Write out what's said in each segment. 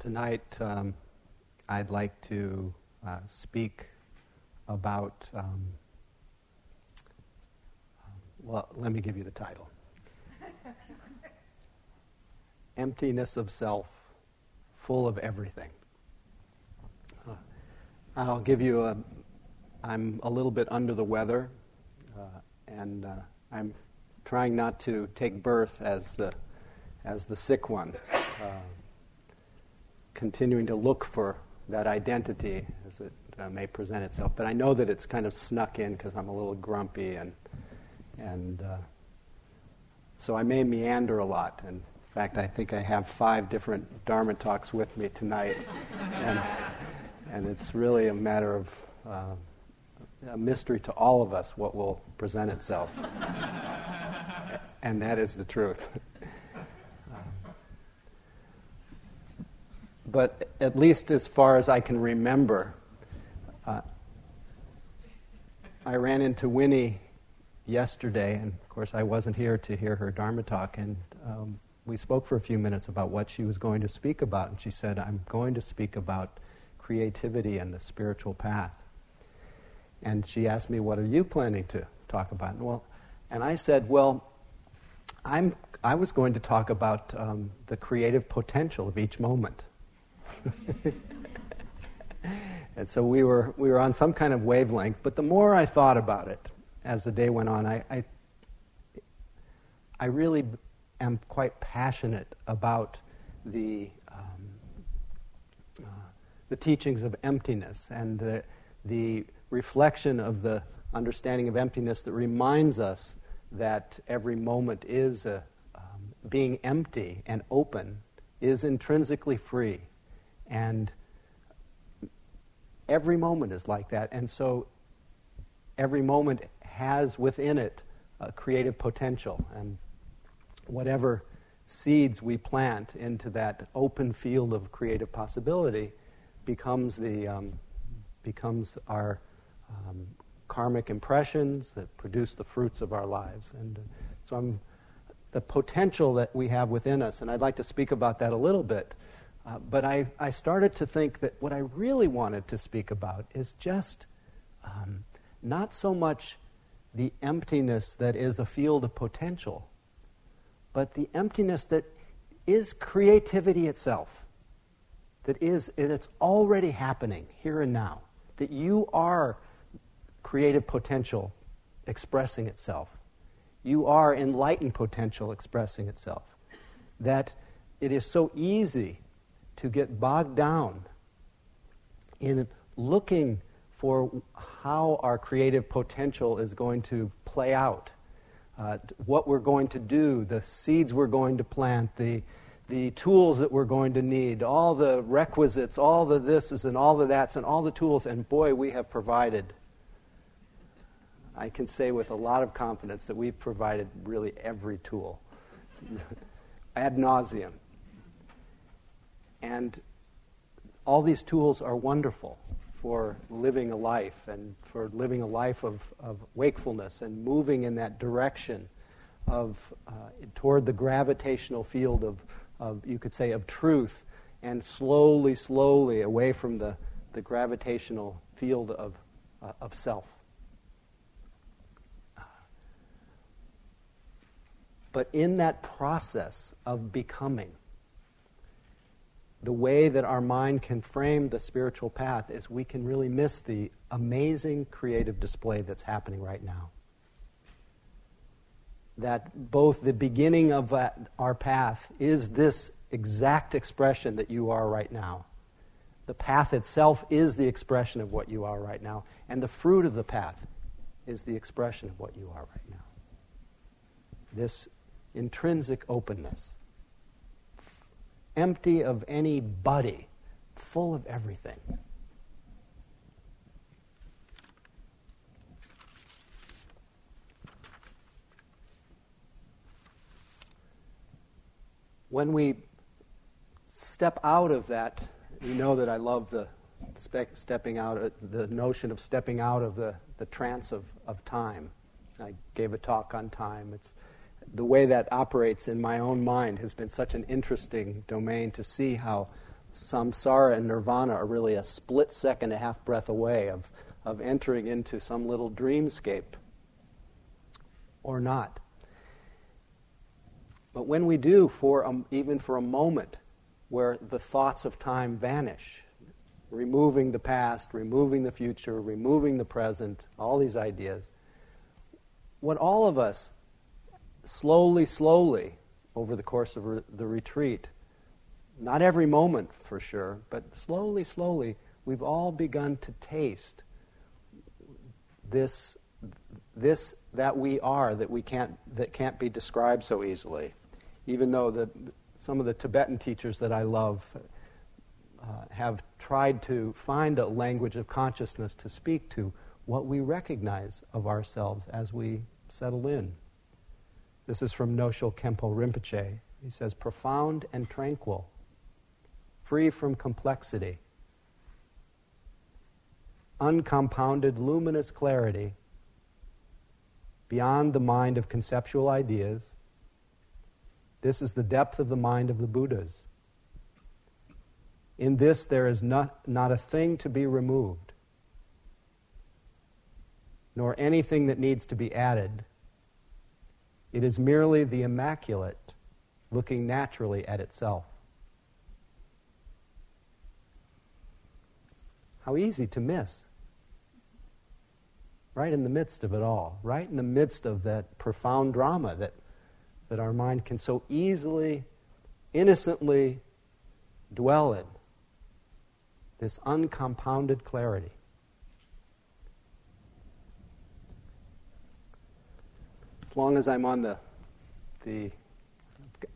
Tonight, um, I'd like to uh, speak about. Um, well, let me give you the title Emptiness of Self, Full of Everything. Uh, I'll give you a. I'm a little bit under the weather, uh, and uh, I'm trying not to take birth as the, as the sick one. Continuing to look for that identity as it uh, may present itself. But I know that it's kind of snuck in because I'm a little grumpy, and and uh, so I may meander a lot. And in fact, I think I have five different Dharma talks with me tonight, and and it's really a matter of uh, a mystery to all of us what will present itself, and that is the truth. But at least as far as I can remember, uh, I ran into Winnie yesterday, and of course I wasn't here to hear her Dharma talk, and um, we spoke for a few minutes about what she was going to speak about, and she said, I'm going to speak about creativity and the spiritual path. And she asked me, What are you planning to talk about? And, well, and I said, Well, I'm, I was going to talk about um, the creative potential of each moment. and so we were, we were on some kind of wavelength. But the more I thought about it as the day went on, I, I, I really am quite passionate about the, um, uh, the teachings of emptiness and the, the reflection of the understanding of emptiness that reminds us that every moment is a, um, being empty and open is intrinsically free and every moment is like that. And so every moment has within it a creative potential. And whatever seeds we plant into that open field of creative possibility becomes, the, um, becomes our um, karmic impressions that produce the fruits of our lives. And uh, so I'm the potential that we have within us, and I'd like to speak about that a little bit. Uh, but I, I started to think that what I really wanted to speak about is just um, not so much the emptiness that is a field of potential, but the emptiness that is creativity itself. That is, it's already happening here and now. That you are creative potential expressing itself. You are enlightened potential expressing itself. That it is so easy to get bogged down in looking for how our creative potential is going to play out, uh, what we're going to do, the seeds we're going to plant, the, the tools that we're going to need, all the requisites, all the thises and all the that's and all the tools, and boy, we have provided. I can say with a lot of confidence that we've provided really every tool ad nauseum. And all these tools are wonderful for living a life and for living a life of, of wakefulness and moving in that direction of uh, toward the gravitational field of, of, you could say, of truth and slowly, slowly away from the, the gravitational field of, uh, of self. But in that process of becoming, the way that our mind can frame the spiritual path is we can really miss the amazing creative display that's happening right now. That both the beginning of our path is this exact expression that you are right now. The path itself is the expression of what you are right now, and the fruit of the path is the expression of what you are right now. This intrinsic openness empty of any body, full of everything. When we step out of that, you know that I love the spe- stepping out, uh, the notion of stepping out of the, the trance of, of time. I gave a talk on time. It's the way that operates in my own mind has been such an interesting domain to see how samsara and nirvana are really a split second, a half breath away of, of entering into some little dreamscape or not. But when we do, for a, even for a moment, where the thoughts of time vanish, removing the past, removing the future, removing the present, all these ideas, what all of us slowly, slowly, over the course of re- the retreat, not every moment for sure, but slowly, slowly, we've all begun to taste this, this that we are that we can't that can't be described so easily. Even though the, some of the Tibetan teachers that I love uh, have tried to find a language of consciousness to speak to what we recognize of ourselves as we settle in. This is from Nyoshul Khenpo Rinpoche. He says, profound and tranquil, free from complexity, uncompounded, luminous clarity, beyond the mind of conceptual ideas. This is the depth of the mind of the Buddhas. In this, there is not, not a thing to be removed, nor anything that needs to be added it is merely the immaculate looking naturally at itself. How easy to miss. Right in the midst of it all, right in the midst of that profound drama that, that our mind can so easily, innocently dwell in. This uncompounded clarity. As long as I'm on the, the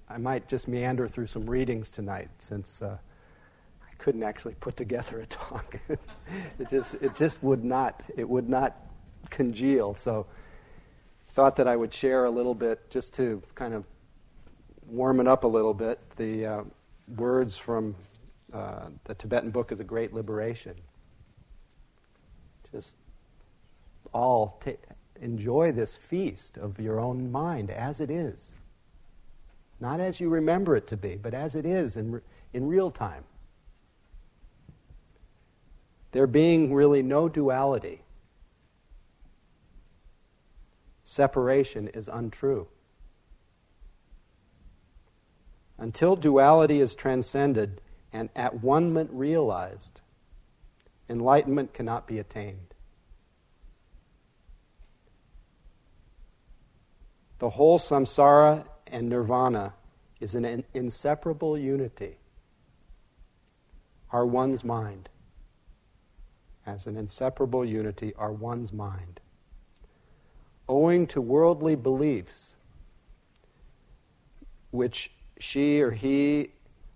I might just meander through some readings tonight since uh, I couldn't actually put together a talk. it just it just would not it would not congeal. So thought that I would share a little bit just to kind of warm it up a little bit. The uh, words from uh, the Tibetan Book of the Great Liberation. Just all enjoy this feast of your own mind as it is. Not as you remember it to be, but as it is in, in real time. There being really no duality. Separation is untrue. Until duality is transcended and at one realized, enlightenment cannot be attained. The whole samsara and nirvana is an inseparable unity. Are one's mind. As an inseparable unity, are one's mind. Owing to worldly beliefs, which she or he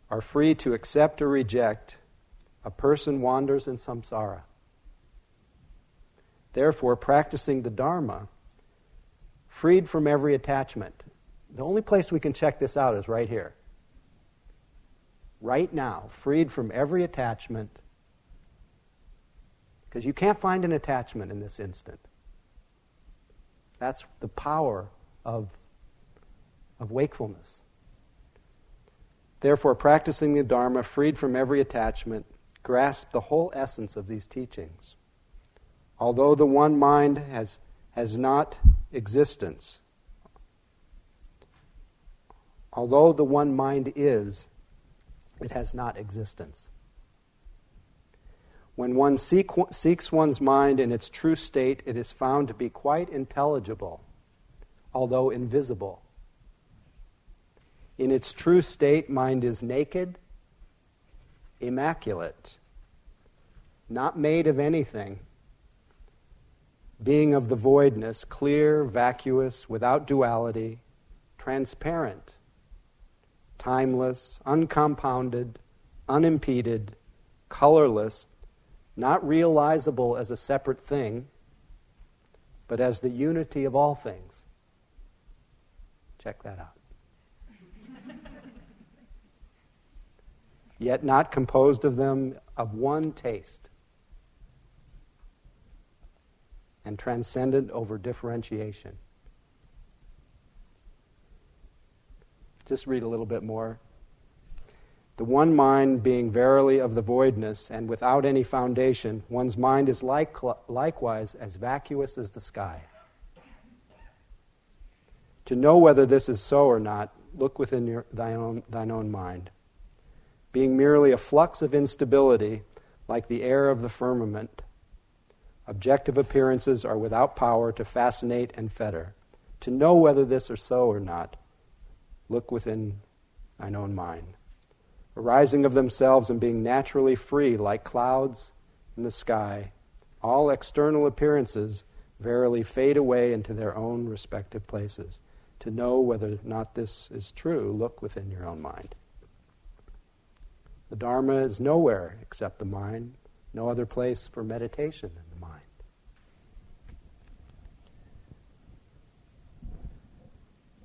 are free to accept or reject, a person wanders in samsara. Therefore, practicing the Dharma freed from every attachment. The only place we can check this out is right here. Right now, freed from every attachment, because you can't find an attachment in this instant. That's the power of, of wakefulness. Therefore, practicing the Dharma, freed from every attachment, grasp the whole essence of these teachings. Although the one mind has, has not existence. Although the one mind is, it has not existence. When one seek, seeks one's mind in its true state, it is found to be quite intelligible, although invisible. In its true state, mind is naked, immaculate, not made of anything, being of the voidness, clear, vacuous, without duality, transparent, timeless, uncompounded, unimpeded, colorless, not realizable as a separate thing, but as the unity of all things. Check that out. Yet not composed of them of one taste and transcendent over differentiation. Just read a little bit more. The one mind being verily of the voidness and without any foundation, one's mind is like, likewise as vacuous as the sky. To know whether this is so or not, look within your, thine, own, thine own mind. Being merely a flux of instability, like the air of the firmament, objective appearances are without power to fascinate and fetter. To know whether this is so or not, look within thine own mind arising of themselves and being naturally free like clouds in the sky, all external appearances verily fade away into their own respective places. To know whether or not this is true, look within your own mind. The Dharma is nowhere except the mind, no other place for meditation than the mind.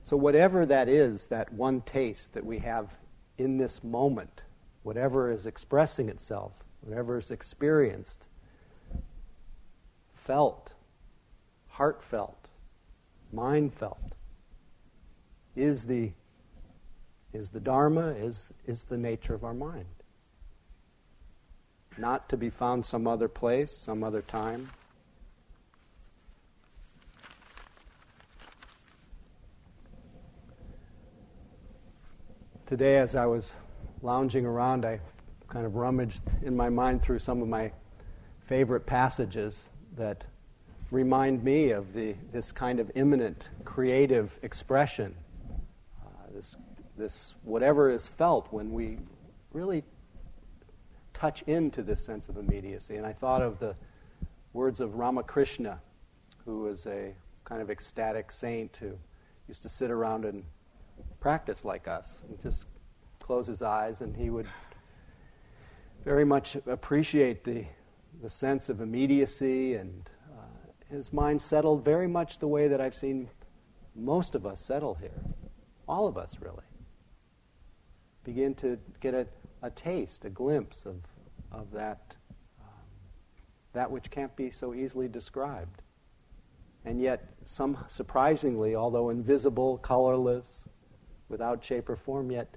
So, whatever that is, that one taste that we have in this moment, whatever is expressing itself, whatever is experienced, felt, heartfelt, mind felt, is the, is the Dharma, is, is the nature of our mind. Not to be found some other place, some other time. Today, as I was lounging around, I kind of rummaged in my mind through some of my favorite passages that remind me of the, this kind of immanent creative expression, uh, this, this whatever is felt when we really touch into this sense of immediacy. And I thought of the words of Ramakrishna, who was a kind of ecstatic saint who used to sit around and practice like us and just close his eyes, and he would very much appreciate the, the sense of immediacy, and uh, his mind settled very much the way that I've seen most of us settle here. All of us, really. Begin to get a, a taste, a glimpse of, of that, um, that which can't be so easily described. And yet, some surprisingly, although invisible, colorless, without shape or form, yet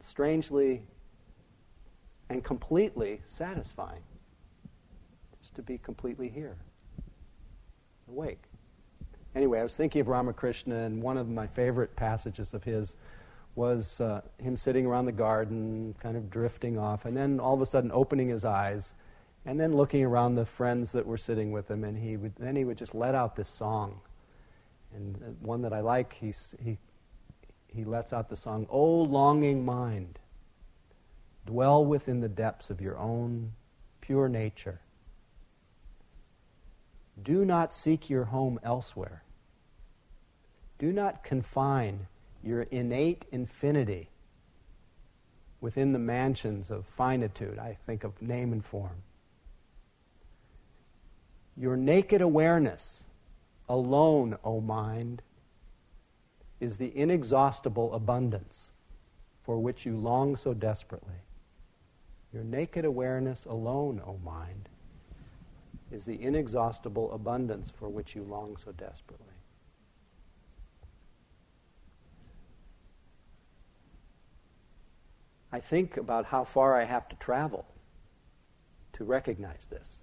strangely and completely satisfying. Just to be completely here, awake. Anyway, I was thinking of Ramakrishna, and one of my favorite passages of his was uh, him sitting around the garden, kind of drifting off, and then all of a sudden opening his eyes, and then looking around the friends that were sitting with him, and he would, then he would just let out this song. And uh, one that I like, he, he he lets out the song, O longing mind, dwell within the depths of your own pure nature. Do not seek your home elsewhere. Do not confine your innate infinity within the mansions of finitude. I think of name and form. Your naked awareness alone, O mind, is the inexhaustible abundance for which you long so desperately. Your naked awareness alone, O mind, is the inexhaustible abundance for which you long so desperately. I think about how far I have to travel to recognize this,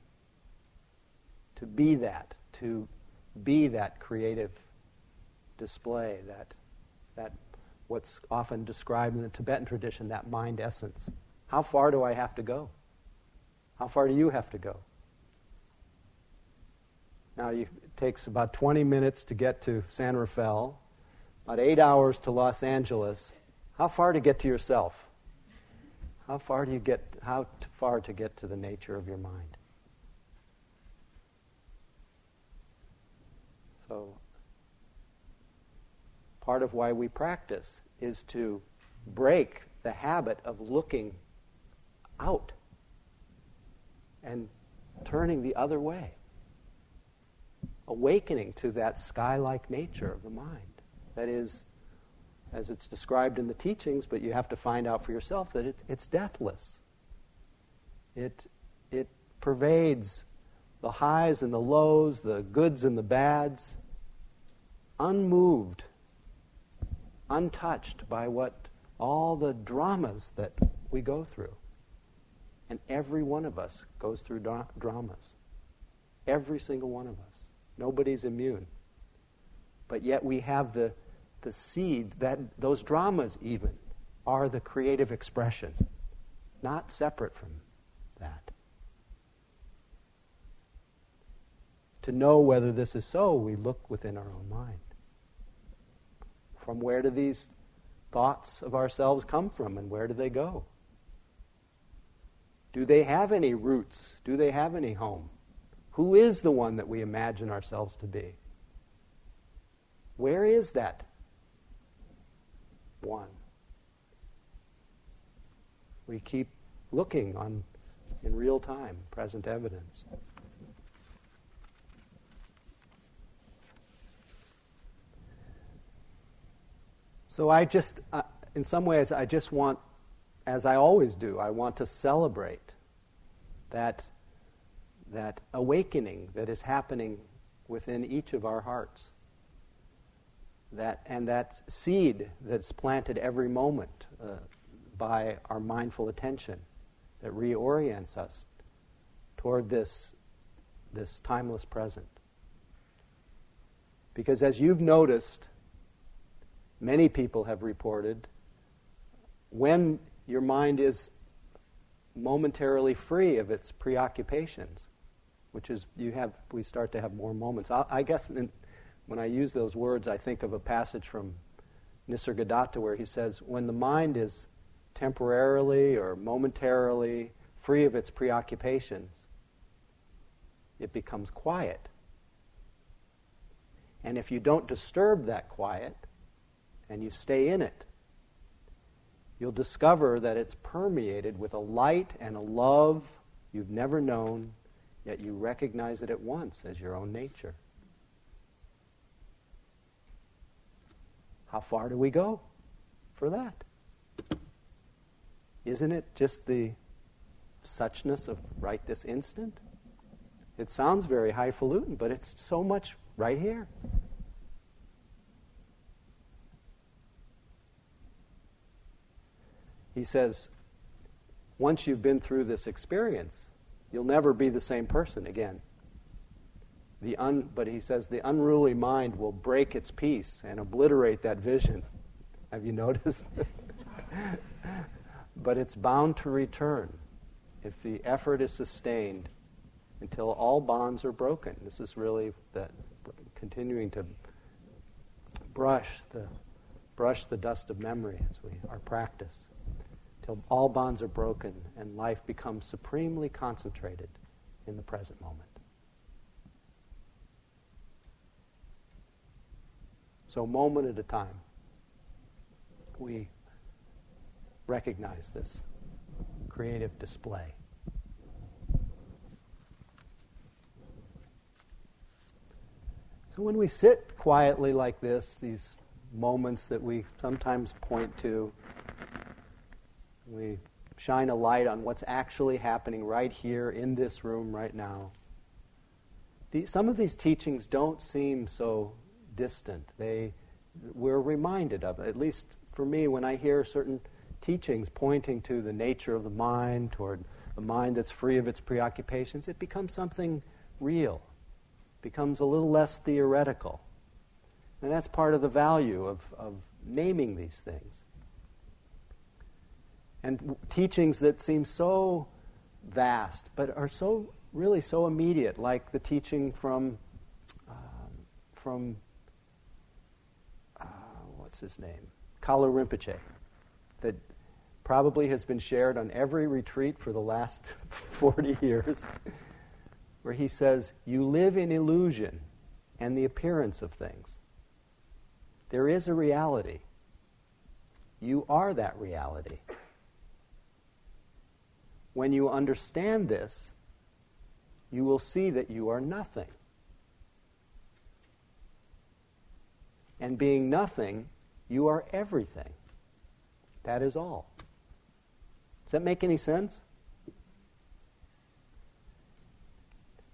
to be that, to be that creative display, that, that what's often described in the Tibetan tradition, that mind essence. How far do I have to go? How far do you have to go? Now, you, it takes about 20 minutes to get to San Rafael, about eight hours to Los Angeles. How far to get to yourself? How far do you get? How far to get to the nature of your mind? So part of why we practice is to break the habit of looking out and turning the other way, awakening to that sky like nature of the mind. That is, as it's described in the teachings, but you have to find out for yourself that it, it's deathless. It, it pervades the highs and the lows, the goods and the bads, unmoved untouched by what all the dramas that we go through. And every one of us goes through dra- dramas. Every single one of us. Nobody's immune. But yet we have the, the seeds, that, those dramas even, are the creative expression, not separate from that. To know whether this is so, we look within our own mind. From where do these thoughts of ourselves come from and where do they go? Do they have any roots? Do they have any home? Who is the one that we imagine ourselves to be? Where is that one? We keep looking on in real time, present evidence. So I just, uh, in some ways, I just want, as I always do, I want to celebrate that, that awakening that is happening within each of our hearts. That, and that seed that's planted every moment uh, by our mindful attention that reorients us toward this, this timeless present. Because as you've noticed, many people have reported, when your mind is momentarily free of its preoccupations, which is you have we start to have more moments. I, I guess in, when I use those words, I think of a passage from Nisargadatta where he says, when the mind is temporarily or momentarily free of its preoccupations, it becomes quiet. And if you don't disturb that quiet, and you stay in it, you'll discover that it's permeated with a light and a love you've never known, yet you recognize it at once as your own nature. How far do we go for that? Isn't it just the suchness of right this instant? It sounds very highfalutin, but it's so much right here. He says, once you've been through this experience, you'll never be the same person again. The un, but he says the unruly mind will break its peace and obliterate that vision. Have you noticed? but it's bound to return if the effort is sustained until all bonds are broken. This is really that continuing to brush the brush the dust of memory as we our practice till all bonds are broken and life becomes supremely concentrated in the present moment. So, moment at a time, we recognize this creative display. So, when we sit quietly like this, these moments that we sometimes point to we shine a light on what's actually happening right here in this room right now. The, some of these teachings don't seem so distant. They, we're reminded of. At least for me, when I hear certain teachings pointing to the nature of the mind, toward a mind that's free of its preoccupations, it becomes something real, becomes a little less theoretical. And that's part of the value of, of naming these things and teachings that seem so vast, but are so really so immediate, like the teaching from um, from uh, what's his name, Kalu Rinpoche, that probably has been shared on every retreat for the last 40 years, where he says, You live in illusion and the appearance of things. There is a reality. You are that reality. When you understand this, you will see that you are nothing. And being nothing, you are everything. That is all. Does that make any sense?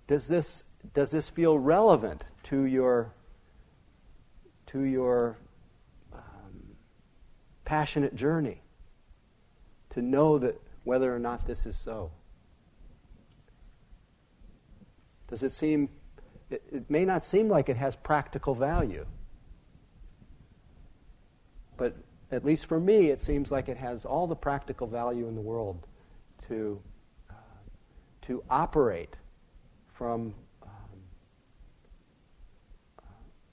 Does this, does this feel relevant to your, to your um, passionate journey to know that whether or not this is so. Does it seem, it, it may not seem like it has practical value, but at least for me, it seems like it has all the practical value in the world to, uh, to operate from, um,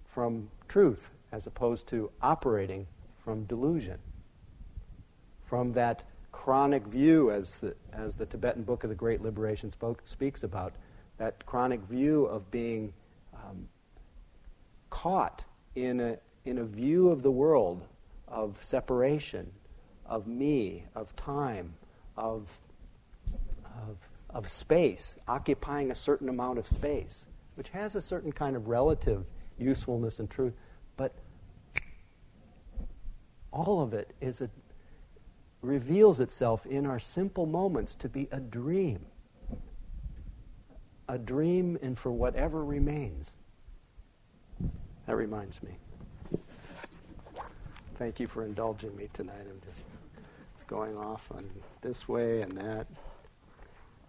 from truth as opposed to operating from delusion, from that chronic view, as the, as the Tibetan Book of the Great Liberation spoke, speaks about, that chronic view of being um, caught in a, in a view of the world of separation, of me, of time, of, of, of space, occupying a certain amount of space, which has a certain kind of relative usefulness and truth, but all of it is a, reveals itself in our simple moments to be a dream. A dream and for whatever remains. That reminds me. Thank you for indulging me tonight. I'm just going off on this way and that.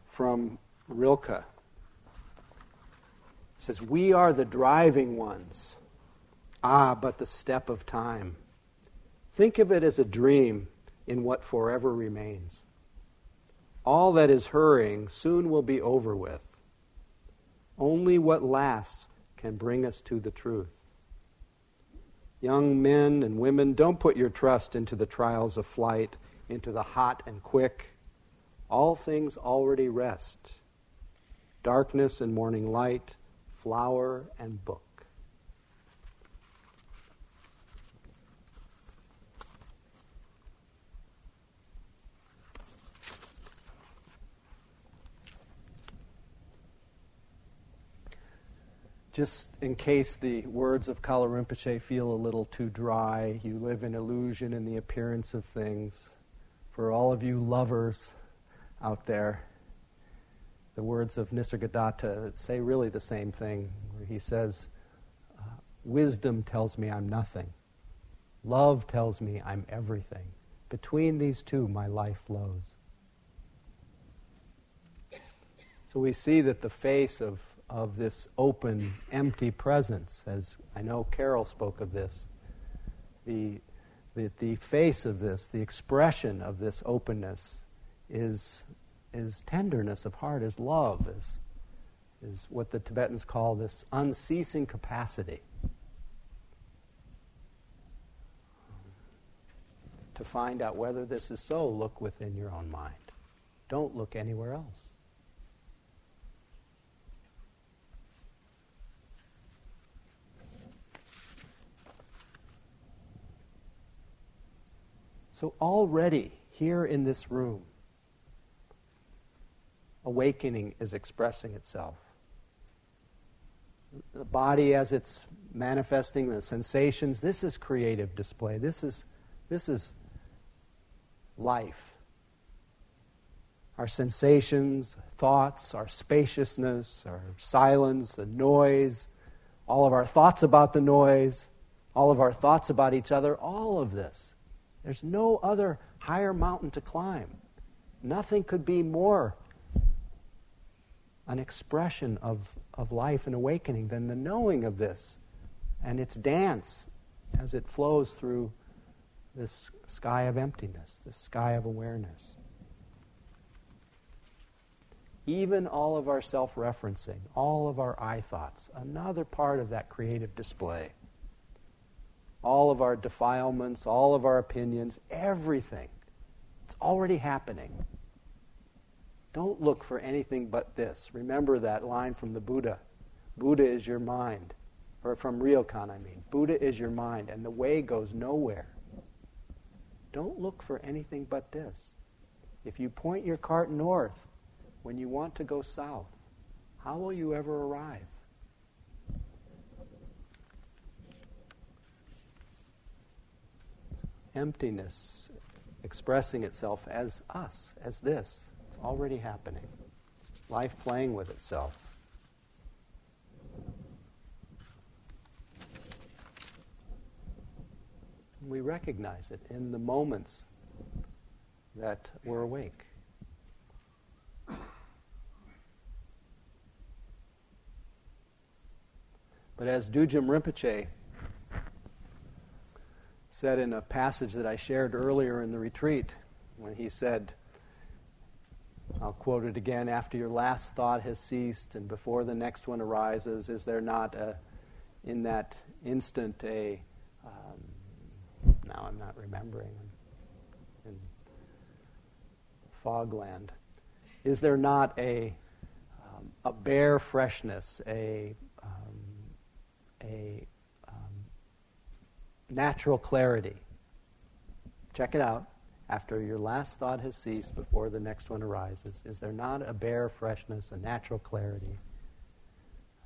From Rilke. It says, We are the driving ones. Ah, but the step of time. Think of it as a dream in what forever remains. All that is hurrying soon will be over with. Only what lasts can bring us to the truth. Young men and women, don't put your trust into the trials of flight, into the hot and quick. All things already rest darkness and morning light, flower and book. Just in case the words of Kalu Rinpoche feel a little too dry, you live in illusion in the appearance of things. For all of you lovers out there, the words of Nisargadatta say really the same thing. Where he says, uh, Wisdom tells me I'm nothing, love tells me I'm everything. Between these two, my life flows. So we see that the face of of this open, empty presence, as I know Carol spoke of this. The, the, the face of this, the expression of this openness is, is tenderness of heart, is love, is, is what the Tibetans call this unceasing capacity. To find out whether this is so, look within your own mind. Don't look anywhere else. So, already here in this room, awakening is expressing itself. The body, as it's manifesting the sensations, this is creative display. This is, this is life. Our sensations, thoughts, our spaciousness, our silence, the noise, all of our thoughts about the noise, all of our thoughts about each other, all of this there's no other higher mountain to climb. Nothing could be more an expression of, of life and awakening than the knowing of this and its dance as it flows through this sky of emptiness, this sky of awareness. Even all of our self referencing, all of our I thoughts, another part of that creative display all of our defilements, all of our opinions, everything. It's already happening. Don't look for anything but this. Remember that line from the Buddha Buddha is your mind. Or from Ryokan, I mean. Buddha is your mind, and the way goes nowhere. Don't look for anything but this. If you point your cart north when you want to go south, how will you ever arrive? Emptiness expressing itself as us, as this. It's already happening. Life playing with itself. We recognize it in the moments that we're awake. But as Dudjom Rinpoche said in a passage that I shared earlier in the retreat, when he said, I'll quote it again after your last thought has ceased and before the next one arises, is there not a, in that instant a, um, now I'm not remembering, in fogland, is there not a, um, a bare freshness, a a um, natural clarity. Check it out. After your last thought has ceased, before the next one arises, is there not a bare freshness, a natural clarity?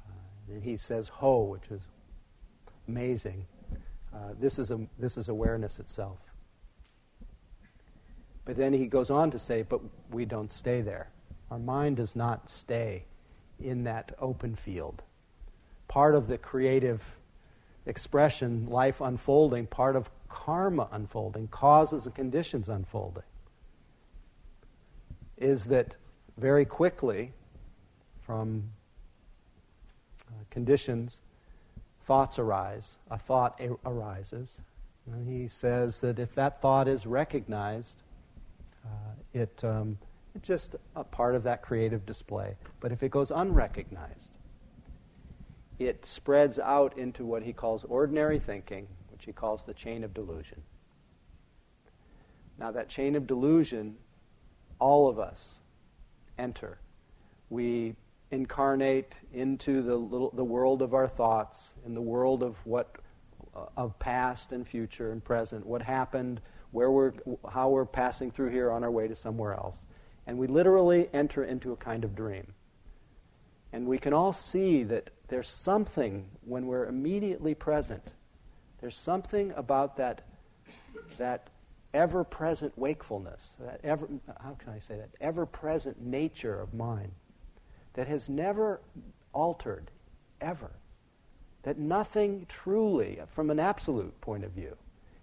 Uh, and he says, "Ho," which is amazing. Uh, this is a, this is awareness itself. But then he goes on to say, "But we don't stay there. Our mind does not stay in that open field." part of the creative expression, life unfolding, part of karma unfolding, causes and conditions unfolding, is that very quickly, from uh, conditions, thoughts arise, a thought arises. And he says that if that thought is recognized, uh, it, um, it's just a part of that creative display. But if it goes unrecognized, it spreads out into what he calls ordinary thinking, which he calls the chain of delusion. Now, that chain of delusion, all of us enter. We incarnate into the, little, the world of our thoughts, in the world of what uh, of past and future and present, what happened, where we're, how we're passing through here on our way to somewhere else. And we literally enter into a kind of dream. And we can all see that there's something when we're immediately present. There's something about that, that ever present wakefulness, that ever, how can I say that? Ever present nature of mind that has never altered, ever. That nothing truly, from an absolute point of view,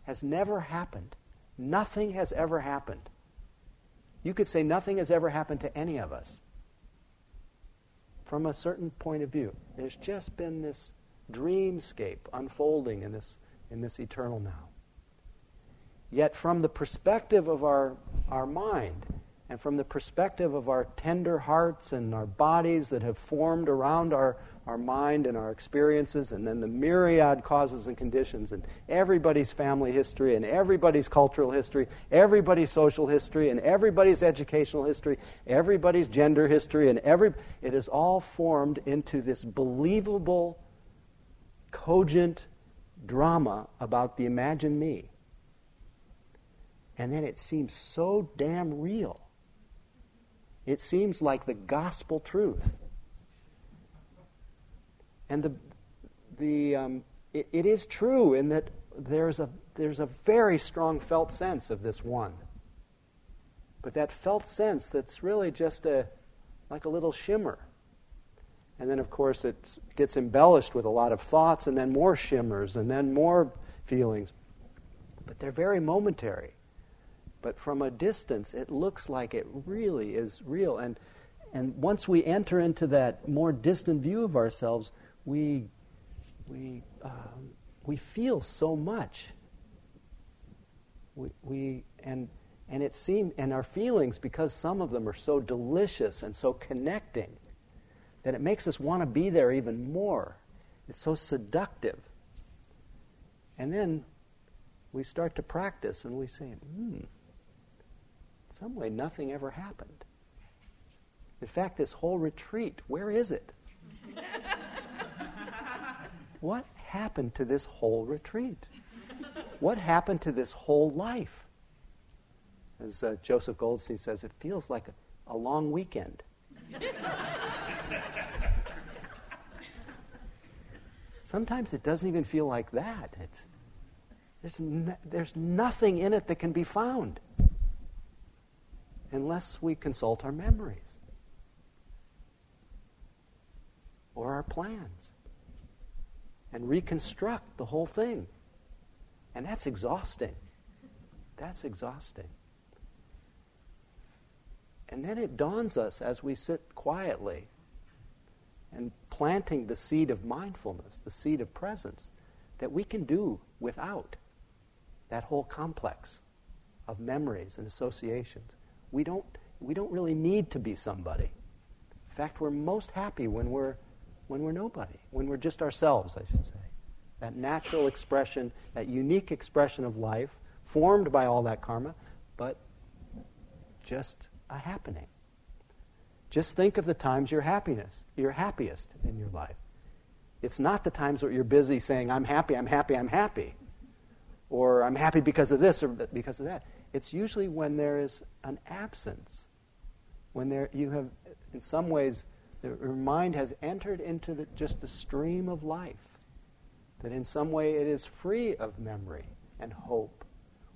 has never happened. Nothing has ever happened. You could say nothing has ever happened to any of us from a certain point of view. There's just been this dreamscape unfolding in this, in this eternal now. Yet, from the perspective of our, our mind, and from the perspective of our tender hearts and our bodies that have formed around our, our mind and our experiences, and then the myriad causes and conditions, and everybody's family history, and everybody's cultural history, everybody's social history, and everybody's educational history, everybody's gender history, and every, it is all formed into this believable, cogent drama about the imagined me. And then it seems so damn real. It seems like the gospel truth. And the, the, um, it, it is true in that there's a, there's a very strong felt sense of this one. But that felt sense that's really just a, like a little shimmer. And then, of course, it gets embellished with a lot of thoughts, and then more shimmers, and then more feelings. But they're very momentary. But from a distance, it looks like it really is real. And, and once we enter into that more distant view of ourselves, we, we, um, we feel so much. We, we, and, and it seems, and our feelings, because some of them are so delicious and so connecting, that it makes us want to be there even more. It's so seductive. And then we start to practice and we say, hmm, some way nothing ever happened. In fact, this whole retreat, where is it? what happened to this whole retreat? What happened to this whole life? As uh, Joseph Goldstein says, it feels like a, a long weekend. Sometimes it doesn't even feel like that. It's, there's, no, there's nothing in it that can be found unless we consult our memories or our plans and reconstruct the whole thing And that's exhausting. That's exhausting. And then it dawns us as we sit quietly and planting the seed of mindfulness, the seed of presence, that we can do without that whole complex of memories and associations. We don't, we don't really need to be somebody. In fact, we're most happy when we're, when we're nobody, when we're just ourselves, I should say. That natural expression, that unique expression of life, formed by all that karma, but just a happening. Just think of the times you're happiness, you're happiest in your life. It's not the times where you're busy saying, I'm happy, I'm happy, I'm happy. Or I'm happy because of this or because of that. It's usually when there is an absence. When there you have in some ways your mind has entered into the, just the stream of life. That in some way it is free of memory and hope.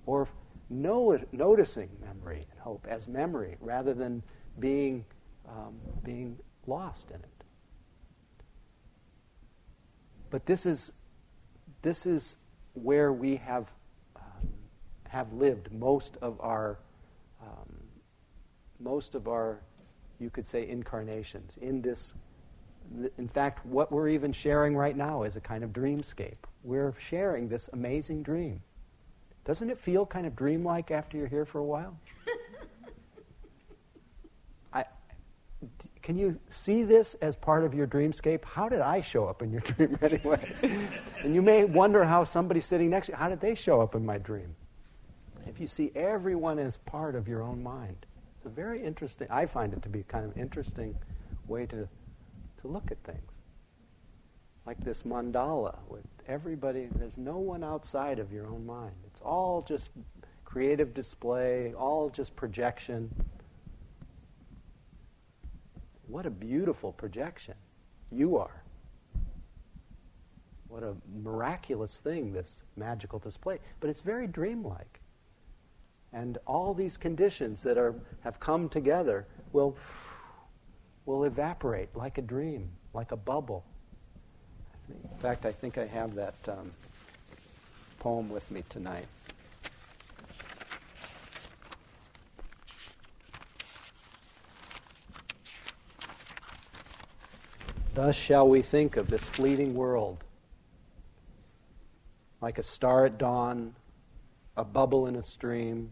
Or noticing memory and hope as memory rather than being, um, being lost in it. But this is, this is where we have, um, have lived most of our, um, most of our, you could say, incarnations in this. In fact, what we're even sharing right now is a kind of dreamscape. We're sharing this amazing dream. Doesn't it feel kind of dreamlike after you're here for a while? I, can you see this as part of your dreamscape? How did I show up in your dream anyway? and you may wonder how somebody sitting next to you, how did they show up in my dream? If you see everyone as part of your own mind, it's a very interesting, I find it to be kind of interesting way to, to look at things. Like this mandala with everybody, there's no one outside of your own mind. It's all just creative display, all just projection. What a beautiful projection you are. What a miraculous thing, this magical display. But it's very dreamlike. And all these conditions that are, have come together will, will evaporate like a dream, like a bubble. In fact, I think I have that um, poem with me tonight. Thus shall we think of this fleeting world like a star at dawn, a bubble in a stream,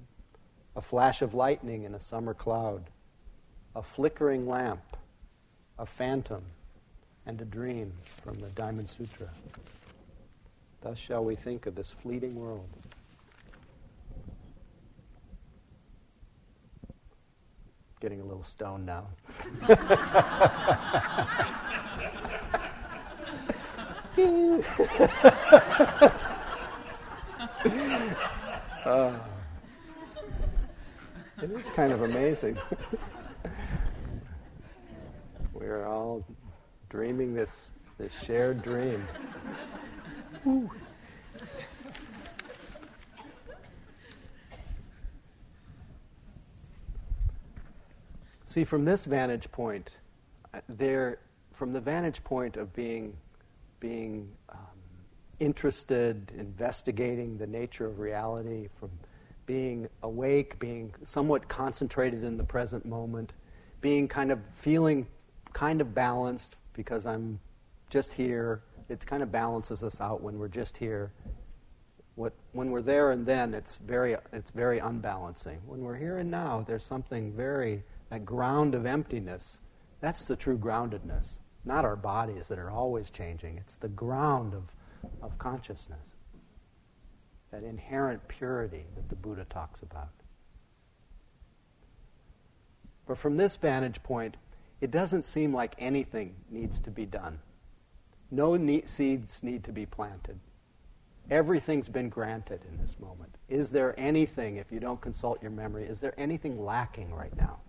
a flash of lightning in a summer cloud, a flickering lamp, a phantom and a dream from the Diamond Sutra. Thus shall we think of this fleeting world. Getting a little stoned now. uh, it is kind of amazing. We're all dreaming this, this shared dream. See, from this vantage point, uh, there, from the vantage point of being, being um, interested, investigating the nature of reality, from being awake, being somewhat concentrated in the present moment, being kind of feeling kind of balanced because I'm just here. It kind of balances us out when we're just here. What, when we're there and then, it's very, it's very unbalancing. When we're here and now, there's something very, that ground of emptiness. That's the true groundedness. Not our bodies that are always changing. It's the ground of, of consciousness. That inherent purity that the Buddha talks about. But from this vantage point, it doesn't seem like anything needs to be done. No ne- seeds need to be planted. Everything's been granted in this moment. Is there anything, if you don't consult your memory, is there anything lacking right now?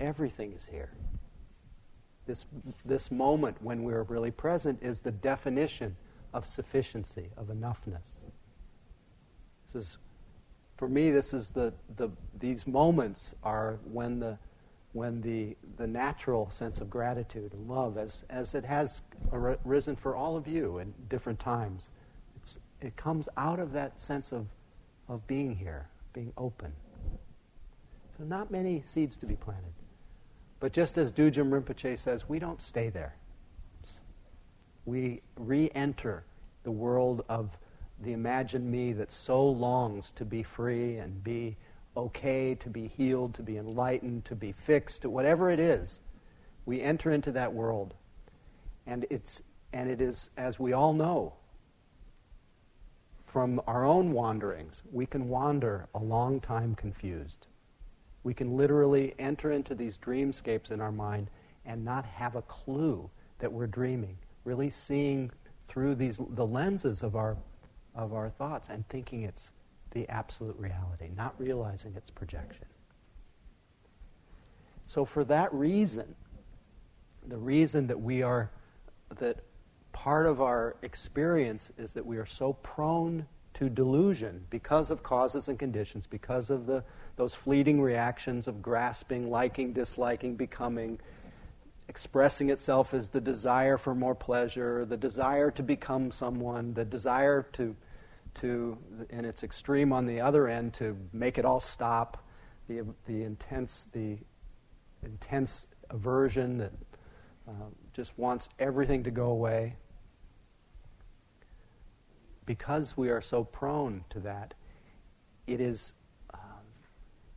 Everything is here. This, this moment when we're really present is the definition of sufficiency, of enoughness. This is for me, this is the, the, these moments are when the, when the, the natural sense of gratitude and love, as, as it has arisen for all of you at different times, it's, it comes out of that sense of, of being here, being open. So, not many seeds to be planted. But just as Dudjom Rinpoche says, we don't stay there. We re enter the world of the imagined me that so longs to be free and be okay, to be healed, to be enlightened, to be fixed, whatever it is, we enter into that world. And, it's, and it is, as we all know, from our own wanderings, we can wander a long time confused. We can literally enter into these dreamscapes in our mind and not have a clue that we're dreaming, really seeing through these, the lenses of our, of our thoughts and thinking it's the absolute reality, not realizing its projection. So, for that reason, the reason that we are, that part of our experience is that we are so prone to delusion because of causes and conditions, because of the, those fleeting reactions of grasping, liking, disliking, becoming, expressing itself as the desire for more pleasure, the desire to become someone, the desire to to, in its extreme on the other end, to make it all stop, the, the intense, the intense aversion that uh, just wants everything to go away. Because we are so prone to that, it is, um,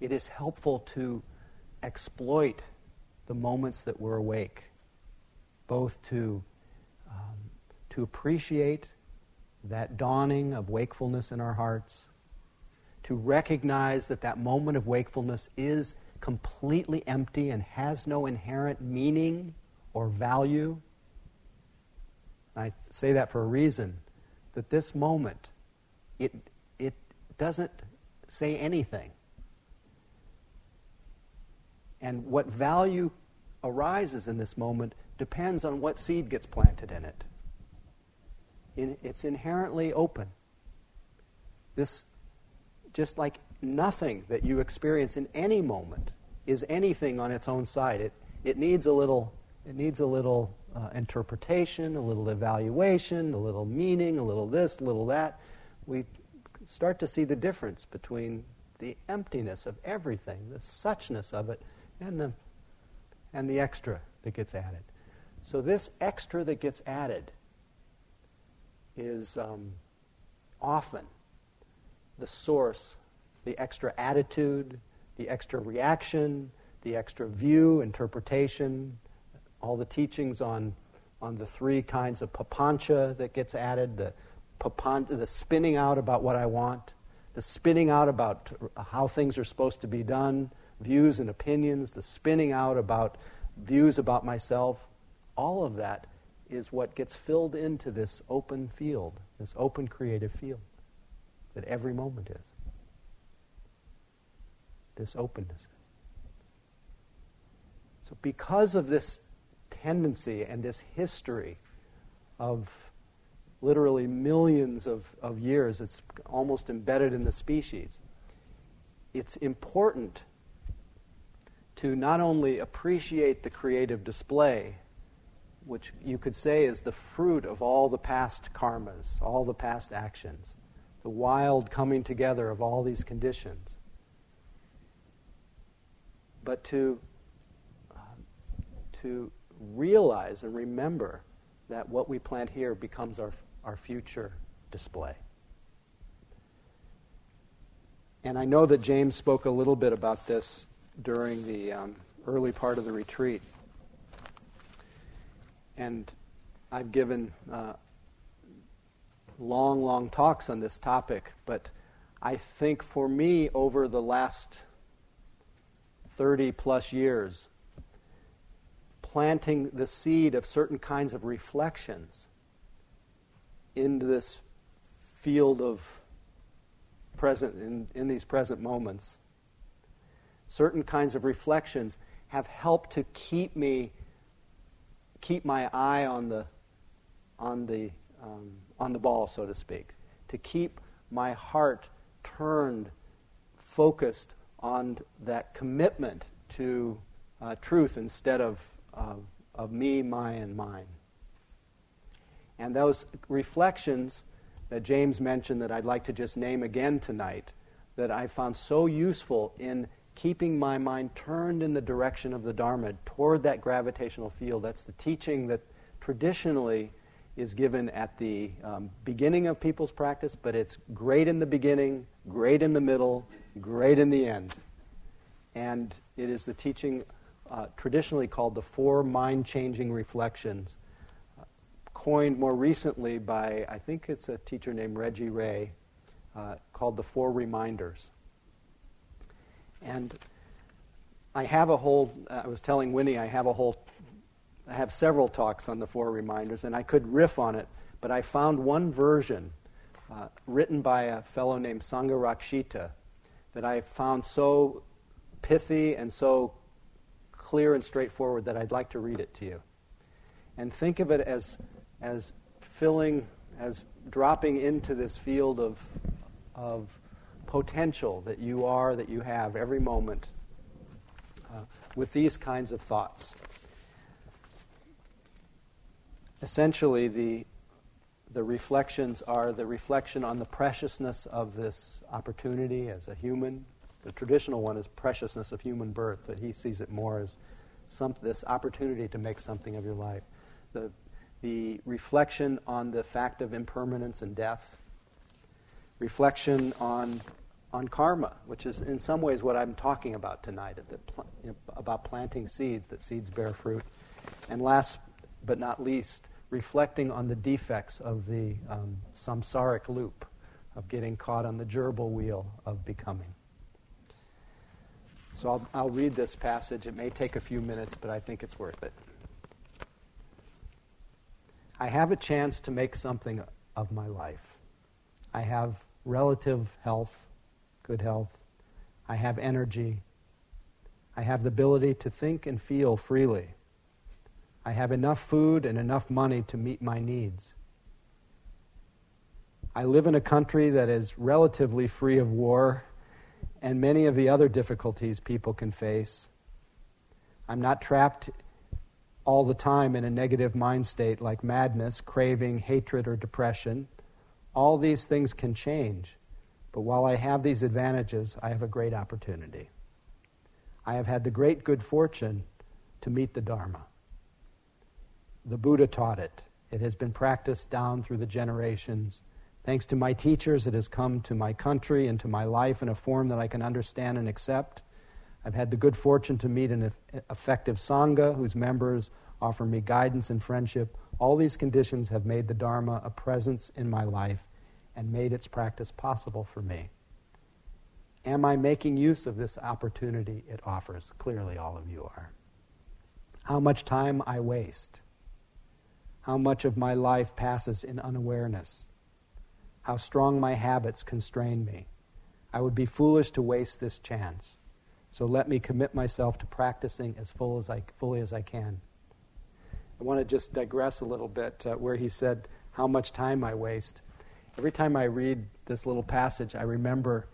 it is helpful to exploit the moments that we're awake, both to, um, to appreciate that dawning of wakefulness in our hearts, to recognize that that moment of wakefulness is completely empty and has no inherent meaning or value. I say that for a reason that this moment, it, it doesn't say anything. And what value arises in this moment depends on what seed gets planted in it in, it's inherently open. This, just like nothing that you experience in any moment is anything on its own side. It, it needs a little, it needs a little uh, interpretation, a little evaluation, a little meaning, a little this, a little that. We start to see the difference between the emptiness of everything, the suchness of it, and the, and the extra that gets added. So, this extra that gets added is um, often the source, the extra attitude, the extra reaction, the extra view, interpretation, all the teachings on, on the three kinds of papancha that gets added, the, papancha, the spinning out about what I want, the spinning out about how things are supposed to be done, views and opinions, the spinning out about views about myself, all of that is what gets filled into this open field, this open creative field that every moment is. This openness. So, because of this tendency and this history of literally millions of, of years, it's almost embedded in the species, it's important to not only appreciate the creative display which you could say is the fruit of all the past karmas, all the past actions, the wild coming together of all these conditions. But to, uh, to realize and remember that what we plant here becomes our, our future display. And I know that James spoke a little bit about this during the um, early part of the retreat and I've given uh, long, long talks on this topic, but I think for me, over the last 30 plus years, planting the seed of certain kinds of reflections into this field of present, in, in these present moments, certain kinds of reflections have helped to keep me keep my eye on the, on the, um, on the ball, so to speak, to keep my heart turned, focused on that commitment to, uh, truth instead of, uh, of me, my, and mine. And those reflections that James mentioned that I'd like to just name again tonight, that I found so useful in keeping my mind turned in the direction of the Dharma, toward that gravitational field. That's the teaching that traditionally is given at the um, beginning of people's practice, but it's great in the beginning, great in the middle, great in the end. And it is the teaching uh, traditionally called the Four Mind Changing Reflections, uh, coined more recently by, I think it's a teacher named Reggie Ray, uh, called the Four Reminders. And I have a whole, I was telling Winnie, I have a whole I have several talks on the four reminders, and I could riff on it, but I found one version uh, written by a fellow named Sangharakshita that I found so pithy and so clear and straightforward that I'd like to read it to you. And think of it as, as filling, as dropping into this field of, of potential that you are, that you have every moment uh, with these kinds of thoughts essentially the, the reflections are the reflection on the preciousness of this opportunity as a human. The traditional one is preciousness of human birth, but he sees it more as some, this opportunity to make something of your life. The, the reflection on the fact of impermanence and death. Reflection on, on karma, which is in some ways what I'm talking about tonight, you know, about planting seeds, that seeds bear fruit. And last but not least, reflecting on the defects of the um, samsaric loop of getting caught on the gerbil wheel of becoming. So I'll, I'll read this passage. It may take a few minutes, but I think it's worth it. I have a chance to make something of my life. I have relative health, good health. I have energy. I have the ability to think and feel freely. I have enough food and enough money to meet my needs. I live in a country that is relatively free of war and many of the other difficulties people can face. I'm not trapped all the time in a negative mind state like madness, craving, hatred, or depression. All these things can change. But while I have these advantages, I have a great opportunity. I have had the great good fortune to meet the Dharma. The Buddha taught it. It has been practiced down through the generations. Thanks to my teachers, it has come to my country and to my life in a form that I can understand and accept. I've had the good fortune to meet an effective Sangha whose members offer me guidance and friendship. All these conditions have made the Dharma a presence in my life and made its practice possible for me. Am I making use of this opportunity it offers? Clearly, all of you are. How much time I waste how much of my life passes in unawareness, how strong my habits constrain me. I would be foolish to waste this chance. So let me commit myself to practicing as full as I, fully as I can. I want to just digress a little bit uh, where he said how much time I waste. Every time I read this little passage, I remember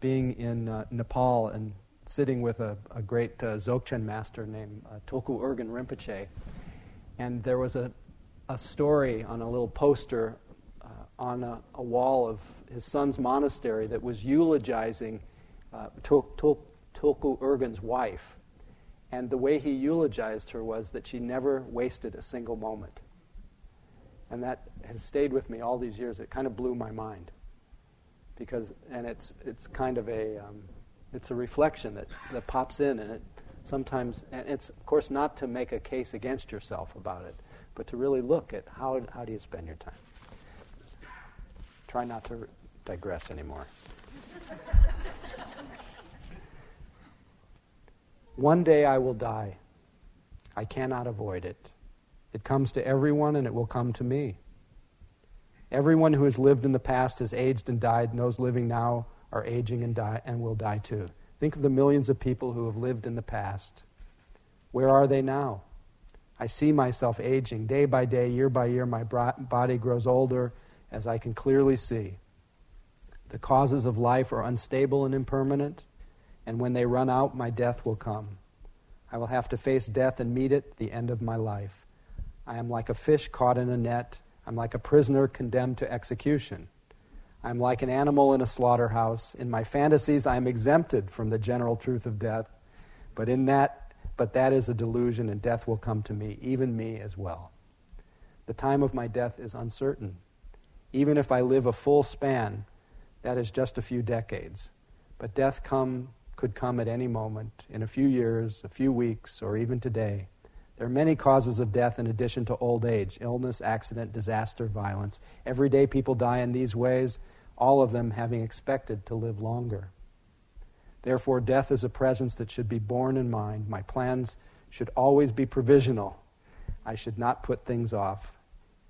being in uh, Nepal and sitting with a, a great uh, Dzogchen master named uh, Tulku Urgyen Rinpoche. And there was a, a story on a little poster on a, a, wall of his son's monastery that was eulogizing uh, Tulku Urgyen's wife. And the way he eulogized her was that she never wasted a single moment. And that has stayed with me all these years. It kind of blew my mind. Because, and it's, it's kind of a, um, it's a reflection that, that pops in, and it sometimes, and it's, of course, not to make a case against yourself about it, but to really look at how, how do you spend your time. Try not to digress anymore. One day I will die. I cannot avoid it. It comes to everyone and it will come to me. Everyone who has lived in the past has aged and died, and those living now are aging and die and will die too. Think of the millions of people who have lived in the past. Where are they now? I see myself aging day by day, year by year. My body grows older as I can clearly see. The causes of life are unstable and impermanent, and when they run out, my death will come. I will have to face death and meet it the end of my life. I am like a fish caught in a net. I'm like a prisoner condemned to execution. I'm like an animal in a slaughterhouse. In my fantasies, I am exempted from the general truth of death. But in that, but that is a delusion, and death will come to me, even me as well. The time of my death is uncertain. Even if I live a full span, that is just a few decades. But death come, could come at any moment, in a few years, a few weeks, or even today. There are many causes of death in addition to old age illness, accident, disaster, violence. Every day people die in these ways, all of them having expected to live longer. Therefore, death is a presence that should be borne in mind. My plans should always be provisional. I should not put things off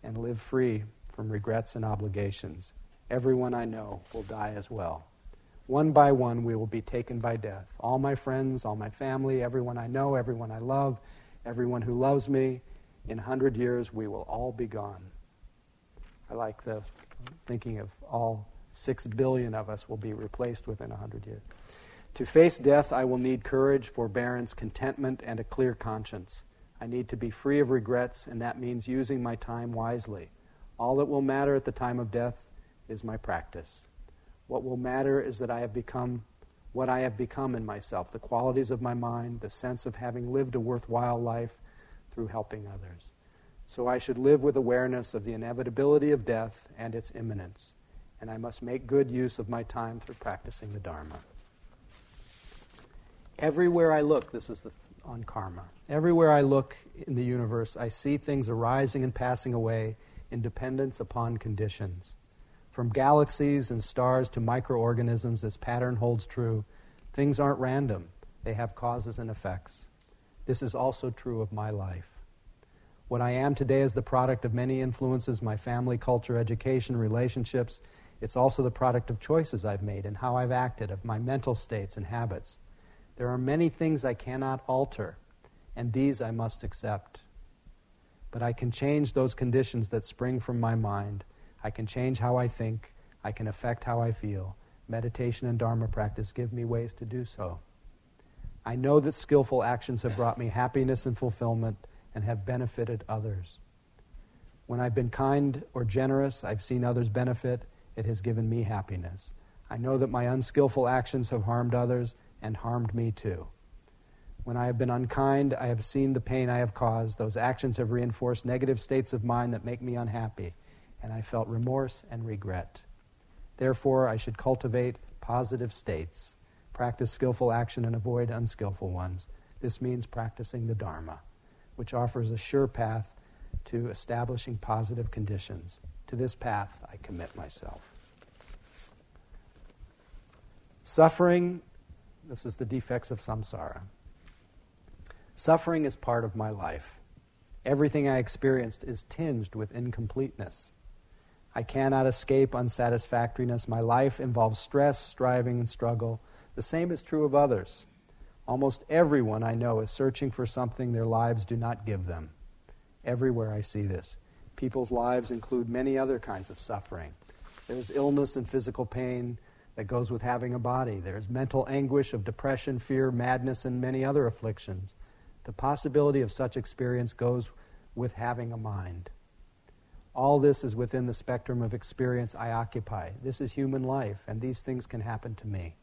and live free from regrets and obligations. Everyone I know will die as well. One by one, we will be taken by death. All my friends, all my family, everyone I know, everyone I love, everyone who loves me. In a hundred years, we will all be gone. I like the thinking of all six billion of us will be replaced within a hundred years. To face death, I will need courage, forbearance, contentment, and a clear conscience. I need to be free of regrets, and that means using my time wisely. All that will matter at the time of death is my practice. What will matter is that I have become what I have become in myself, the qualities of my mind, the sense of having lived a worthwhile life through helping others. So I should live with awareness of the inevitability of death and its imminence, and I must make good use of my time through practicing the Dharma. Everywhere I look, this is the, on karma, everywhere I look in the universe, I see things arising and passing away in dependence upon conditions. From galaxies and stars to microorganisms, this pattern holds true. Things aren't random, they have causes and effects. This is also true of my life. What I am today is the product of many influences my family, culture, education, relationships. It's also the product of choices I've made and how I've acted, of my mental states and habits. There are many things I cannot alter, and these I must accept. But I can change those conditions that spring from my mind I can change how I think. I can affect how I feel. Meditation and Dharma practice give me ways to do so. I know that skillful actions have brought me happiness and fulfillment and have benefited others. When I've been kind or generous, I've seen others benefit. It has given me happiness. I know that my unskillful actions have harmed others and harmed me too. When I have been unkind, I have seen the pain I have caused. Those actions have reinforced negative states of mind that make me unhappy and I felt remorse and regret. Therefore, I should cultivate positive states, practice skillful action, and avoid unskillful ones. This means practicing the Dharma, which offers a sure path to establishing positive conditions. To this path, I commit myself. Suffering, this is the defects of samsara. Suffering is part of my life. Everything I experienced is tinged with incompleteness. I cannot escape unsatisfactoriness. My life involves stress, striving, and struggle. The same is true of others. Almost everyone I know is searching for something their lives do not give them. Everywhere I see this. People's lives include many other kinds of suffering. There's illness and physical pain that goes with having a body. There's mental anguish of depression, fear, madness, and many other afflictions. The possibility of such experience goes with having a mind. All this is within the spectrum of experience I occupy. This is human life, and these things can happen to me.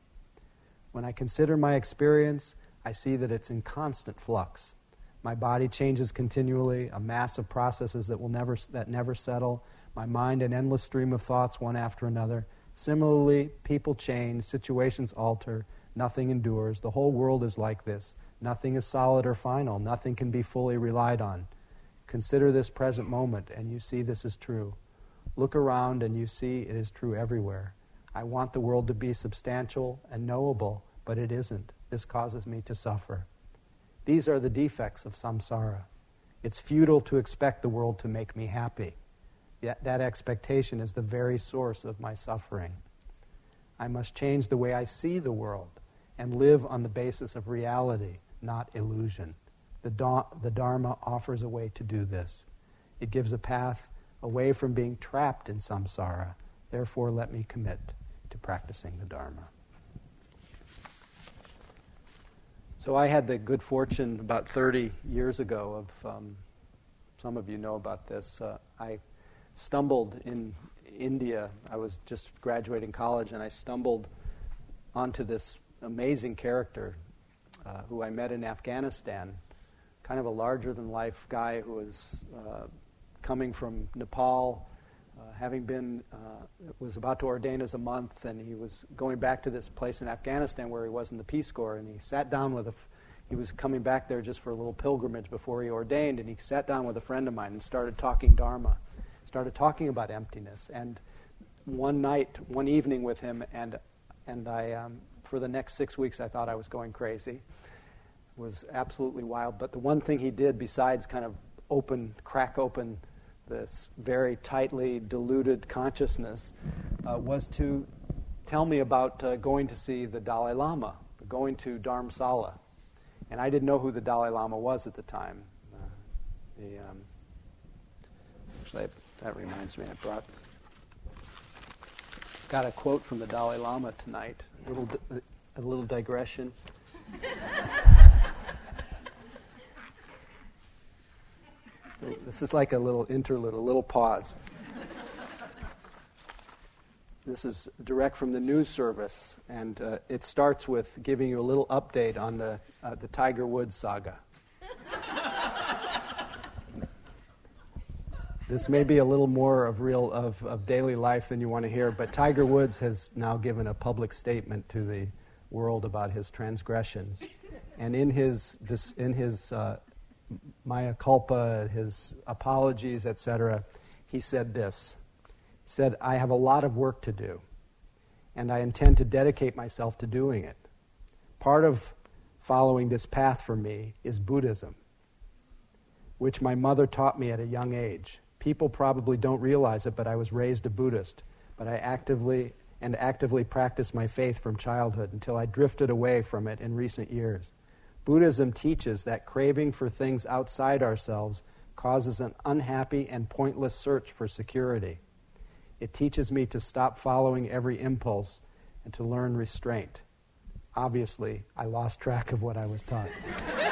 When I consider my experience, I see that it's in constant flux. My body changes continually, a mass of processes that, will never, that never settle, my mind an endless stream of thoughts one after another. Similarly, people change, situations alter, nothing endures. The whole world is like this. Nothing is solid or final, nothing can be fully relied on. Consider this present moment and you see this is true. Look around and you see it is true everywhere. I want the world to be substantial and knowable, but it isn't. This causes me to suffer. These are the defects of samsara. It's futile to expect the world to make me happy. Yet that expectation is the very source of my suffering. I must change the way I see the world and live on the basis of reality, not illusion. The, da- the Dharma offers a way to do this. It gives a path away from being trapped in samsara. Therefore, let me commit to practicing the Dharma. So I had the good fortune about 30 years ago of, um, some of you know about this. Uh, I stumbled in India. I was just graduating college and I stumbled onto this amazing character uh, who I met in Afghanistan. Kind of a larger than life guy who was uh, coming from Nepal, uh, having been, uh, was about to ordain as a monk, and he was going back to this place in Afghanistan where he was in the Peace Corps, and he sat down with a, he was coming back there just for a little pilgrimage before he ordained, and he sat down with a friend of mine and started talking Dharma, started talking about emptiness, and one night, one evening with him, and and I, um, for the next six weeks, I thought I was going crazy. It was absolutely wild. But the one thing he did, besides kind of open, crack open this very tightly diluted consciousness uh, was to tell me about uh, going to see the Dalai Lama, going to Dharamsala. And I didn't know who the Dalai Lama was at the time. Uh, the, um, actually, that reminds me, I brought got a quote from the Dalai Lama tonight. A little, a little digression. This is like a little interlude, a little pause. This is direct from the news service, and uh, it starts with giving you a little update on the, uh, the Tiger Woods saga. This may be a little more of real of, of daily life than you want to hear, but Tiger Woods has now given a public statement to the world about his transgressions, and in his in his uh, mea culpa, his apologies, etc., he said this. He said, I have a lot of work to do, and I intend to dedicate myself to doing it. Part of following this path for me is Buddhism, which my mother taught me at a young age. People probably don't realize it, but I was raised a Buddhist, but I actively and actively practiced my faith from childhood until I drifted away from it in recent years. Buddhism teaches that craving for things outside ourselves causes an unhappy and pointless search for security. It teaches me to stop following every impulse and to learn restraint. Obviously, I lost track of what I was taught.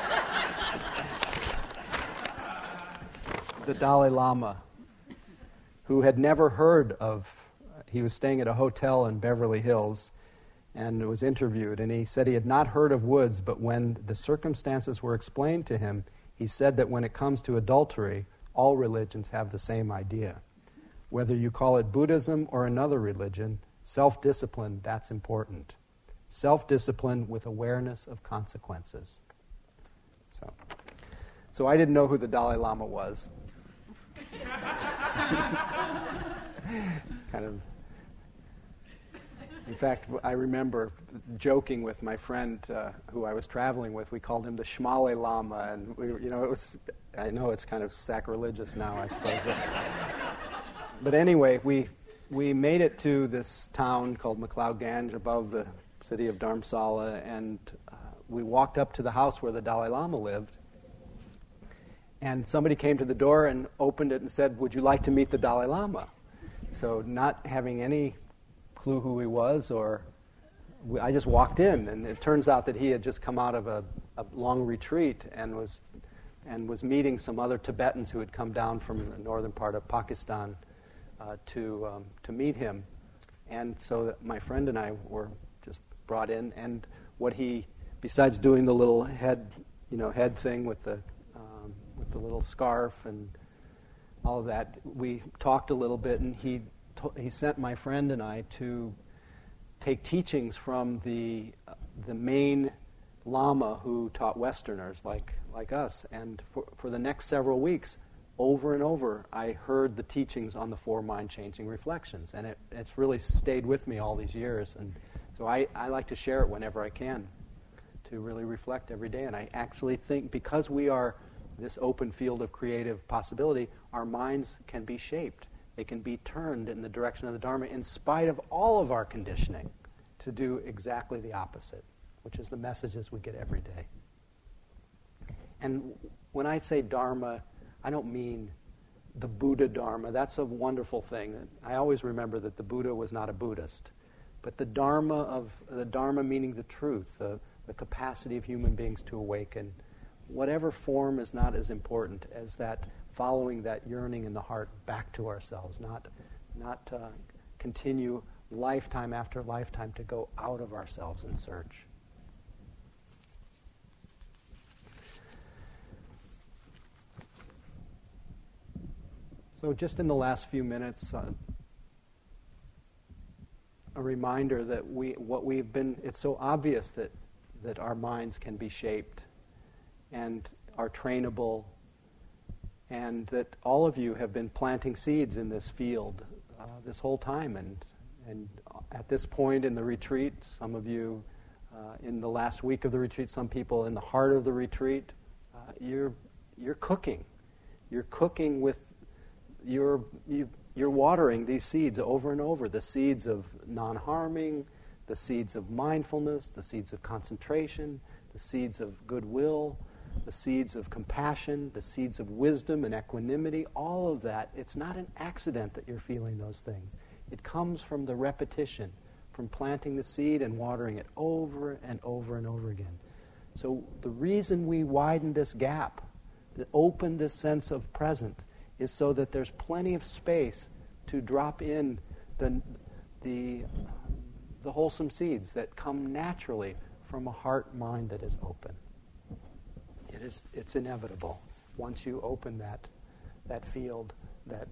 the Dalai Lama, who had never heard of, he was staying at a hotel in Beverly Hills and was interviewed, and he said he had not heard of Woods, but when the circumstances were explained to him, he said that when it comes to adultery, all religions have the same idea. Whether you call it Buddhism or another religion, self discipline, that's important. Self discipline with awareness of consequences. So, so I didn't know who the Dalai Lama was. kind of in fact, I remember joking with my friend uh, who I was traveling with. We called him the Shmale Lama, and we, you know, it was. I know it's kind of sacrilegious now, I suppose. But, but anyway, we we made it to this town called McLeod Ganj above the city of Dharamsala, and uh, we walked up to the house where the Dalai Lama lived. And somebody came to the door and opened it and said, "Would you like to meet the Dalai Lama?" So, not having any clue who he was, or I just walked in, and it turns out that he had just come out of a, a long retreat and was and was meeting some other Tibetans who had come down from the northern part of Pakistan uh, to um, to meet him, and so my friend and I were just brought in, and what he, besides doing the little head, you know, head thing with the the little scarf and all of that, we talked a little bit, and he he sent my friend and I to take teachings from the, the main Lama who taught Westerners like, like us. And for, for the next several weeks, over and over, I heard the teachings on the four mind changing reflections. And it, it's really stayed with me all these years. And so I, I like to share it whenever I can to really reflect every day. And I actually think because we are this open field of creative possibility, our minds can be shaped they can be turned in the direction of the Dharma in spite of all of our conditioning to do exactly the opposite, which is the messages we get every day. And when I say Dharma, I don't mean the Buddha Dharma. That's a wonderful thing. I always remember that the Buddha was not a Buddhist. But the Dharma of the Dharma meaning the truth, the, the capacity of human beings to awaken. Whatever form is not as important as that following that yearning in the heart back to ourselves, not, not uh, continue lifetime after lifetime to go out of ourselves in search. So, just in the last few minutes, uh, a reminder that we, what we've been, it's so obvious that, that our minds can be shaped and are trainable, and that all of you have been planting seeds in this field uh, this whole time. And, and at this point in the retreat, some of you uh, in the last week of the retreat, some people in the heart of the retreat, uh, you're, you're cooking. You're cooking with you're, you, you're watering these seeds over and over the seeds of non harming, the seeds of mindfulness, the seeds of concentration, the seeds of goodwill, the seeds of compassion, the seeds of wisdom and equanimity, all of that. It's not an accident that you're feeling those things. It comes from the repetition, from planting the seed and watering it over and over and over again. So, the reason we widen this gap, that open this sense of present, is so that there's plenty of space to drop in the, the, the wholesome seeds that come naturally from a heart mind that is open. It is, it's inevitable once you open that, that field that,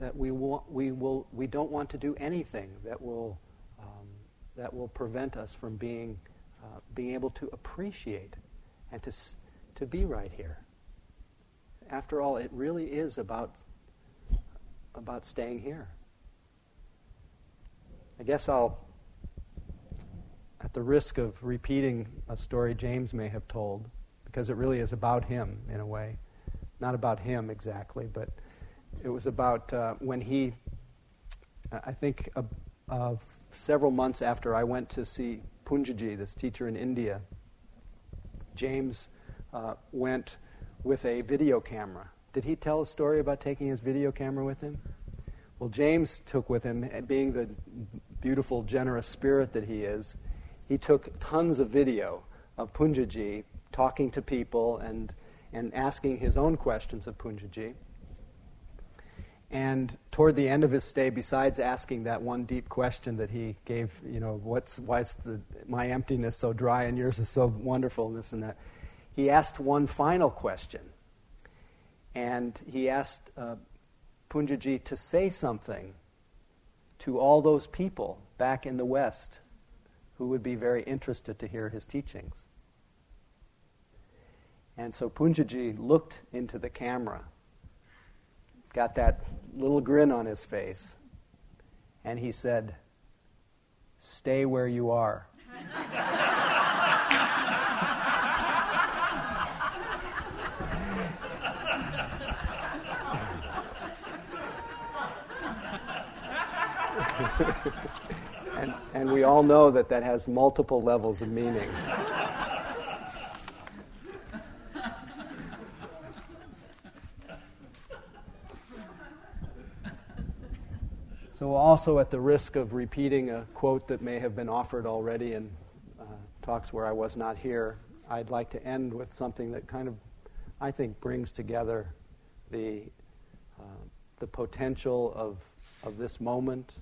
that we, want, we, will, we don't want to do anything that will, um, that will prevent us from being, uh, being able to appreciate and to, to be right here after all, it really is about, about staying here. I guess I'll, at the risk of repeating a story James may have told, because it really is about him in a way. Not about him exactly, but it was about uh, when he, I think, uh, uh, several months after I went to see Poonjaji, this teacher in India, James uh, went with a video camera. Did he tell a story about taking his video camera with him? Well, James took with him, being the beautiful, generous spirit that he is, he took tons of video of Poonjaji talking to people and, and asking his own questions of Poonjaji. And toward the end of his stay, besides asking that one deep question that he gave, you know, what's, why is the, my emptiness so dry and yours is so wonderful, and this and that, he asked one final question. And he asked uh, Poonjaji to say something to all those people back in the West who would be very interested to hear his teachings. And so Poonjaji looked into the camera, got that little grin on his face, and he said, Stay where you are. and, and we all know that that has multiple levels of meaning. So, also at the risk of repeating a quote that may have been offered already in uh, talks where I was not here, I'd like to end with something that kind of, I think, brings together the, uh, the potential of, of this moment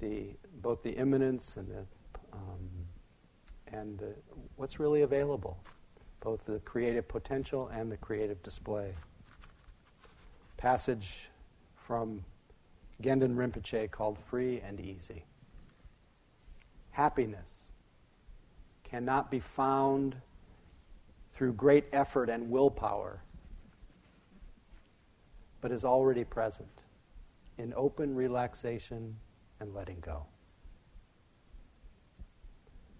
the, both the immanence and, the, um, and the, what's really available, both the creative potential and the creative display. Passage from Gendun Rinpoche called Free and Easy. Happiness cannot be found through great effort and willpower, but is already present in open relaxation and letting go.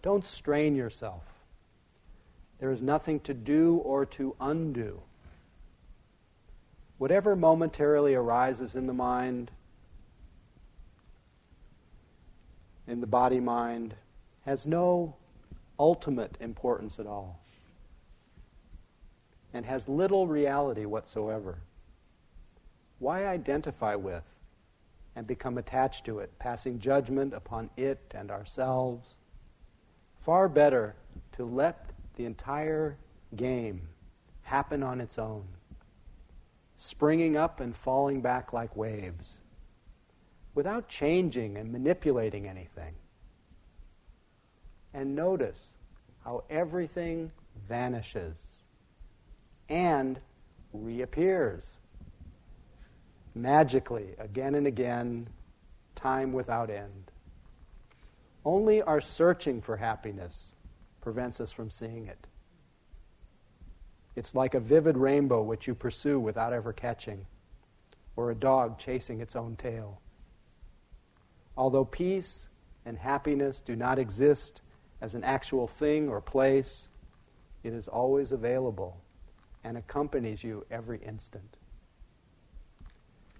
Don't strain yourself. There is nothing to do or to undo. Whatever momentarily arises in the mind, in the body mind, has no ultimate importance at all and has little reality whatsoever. Why identify with and become attached to it, passing judgment upon it and ourselves. Far better to let the entire game happen on its own, springing up and falling back like waves, without changing and manipulating anything. And notice how everything vanishes and reappears magically again and again, time without end. Only our searching for happiness prevents us from seeing it. It's like a vivid rainbow which you pursue without ever catching, or a dog chasing its own tail. Although peace and happiness do not exist as an actual thing or place, it is always available and accompanies you every instant.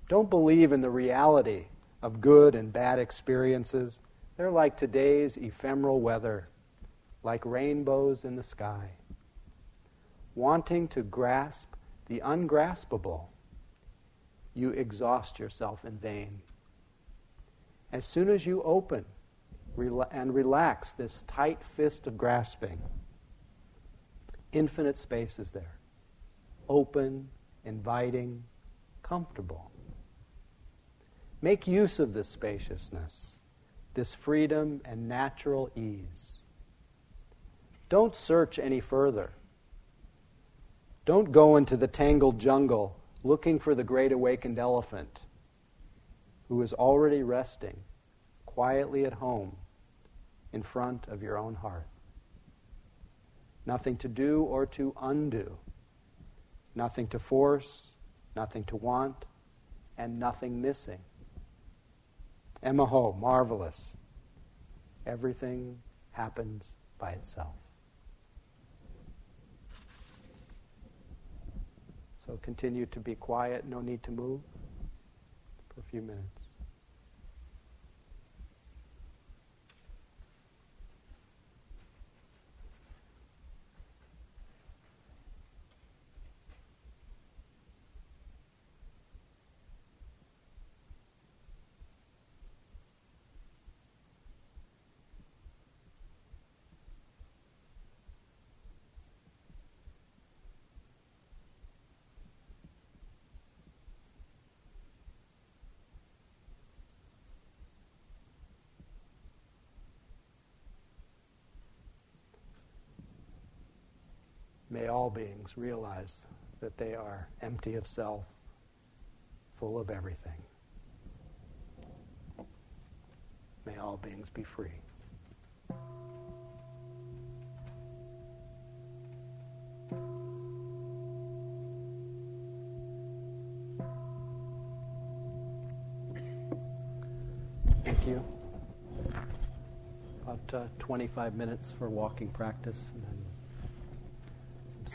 Don't believe in the reality of good and bad experiences. They're like today's ephemeral weather, like rainbows in the sky. Wanting to grasp the ungraspable, you exhaust yourself in vain. As soon as you open and relax this tight fist of grasping, infinite space is there. Open, inviting, comfortable. Make use of this spaciousness, this freedom and natural ease. Don't search any further. Don't go into the tangled jungle looking for the great awakened elephant who is already resting quietly at home in front of your own hearth. Nothing to do or to undo, nothing to force, nothing to want, and nothing missing. Emaho, marvelous. Everything happens by itself. So continue to be quiet, no need to move for a few minutes. All beings realize that they are empty of self, full of everything. May all beings be free. Thank you. About uh, 25 minutes for walking practice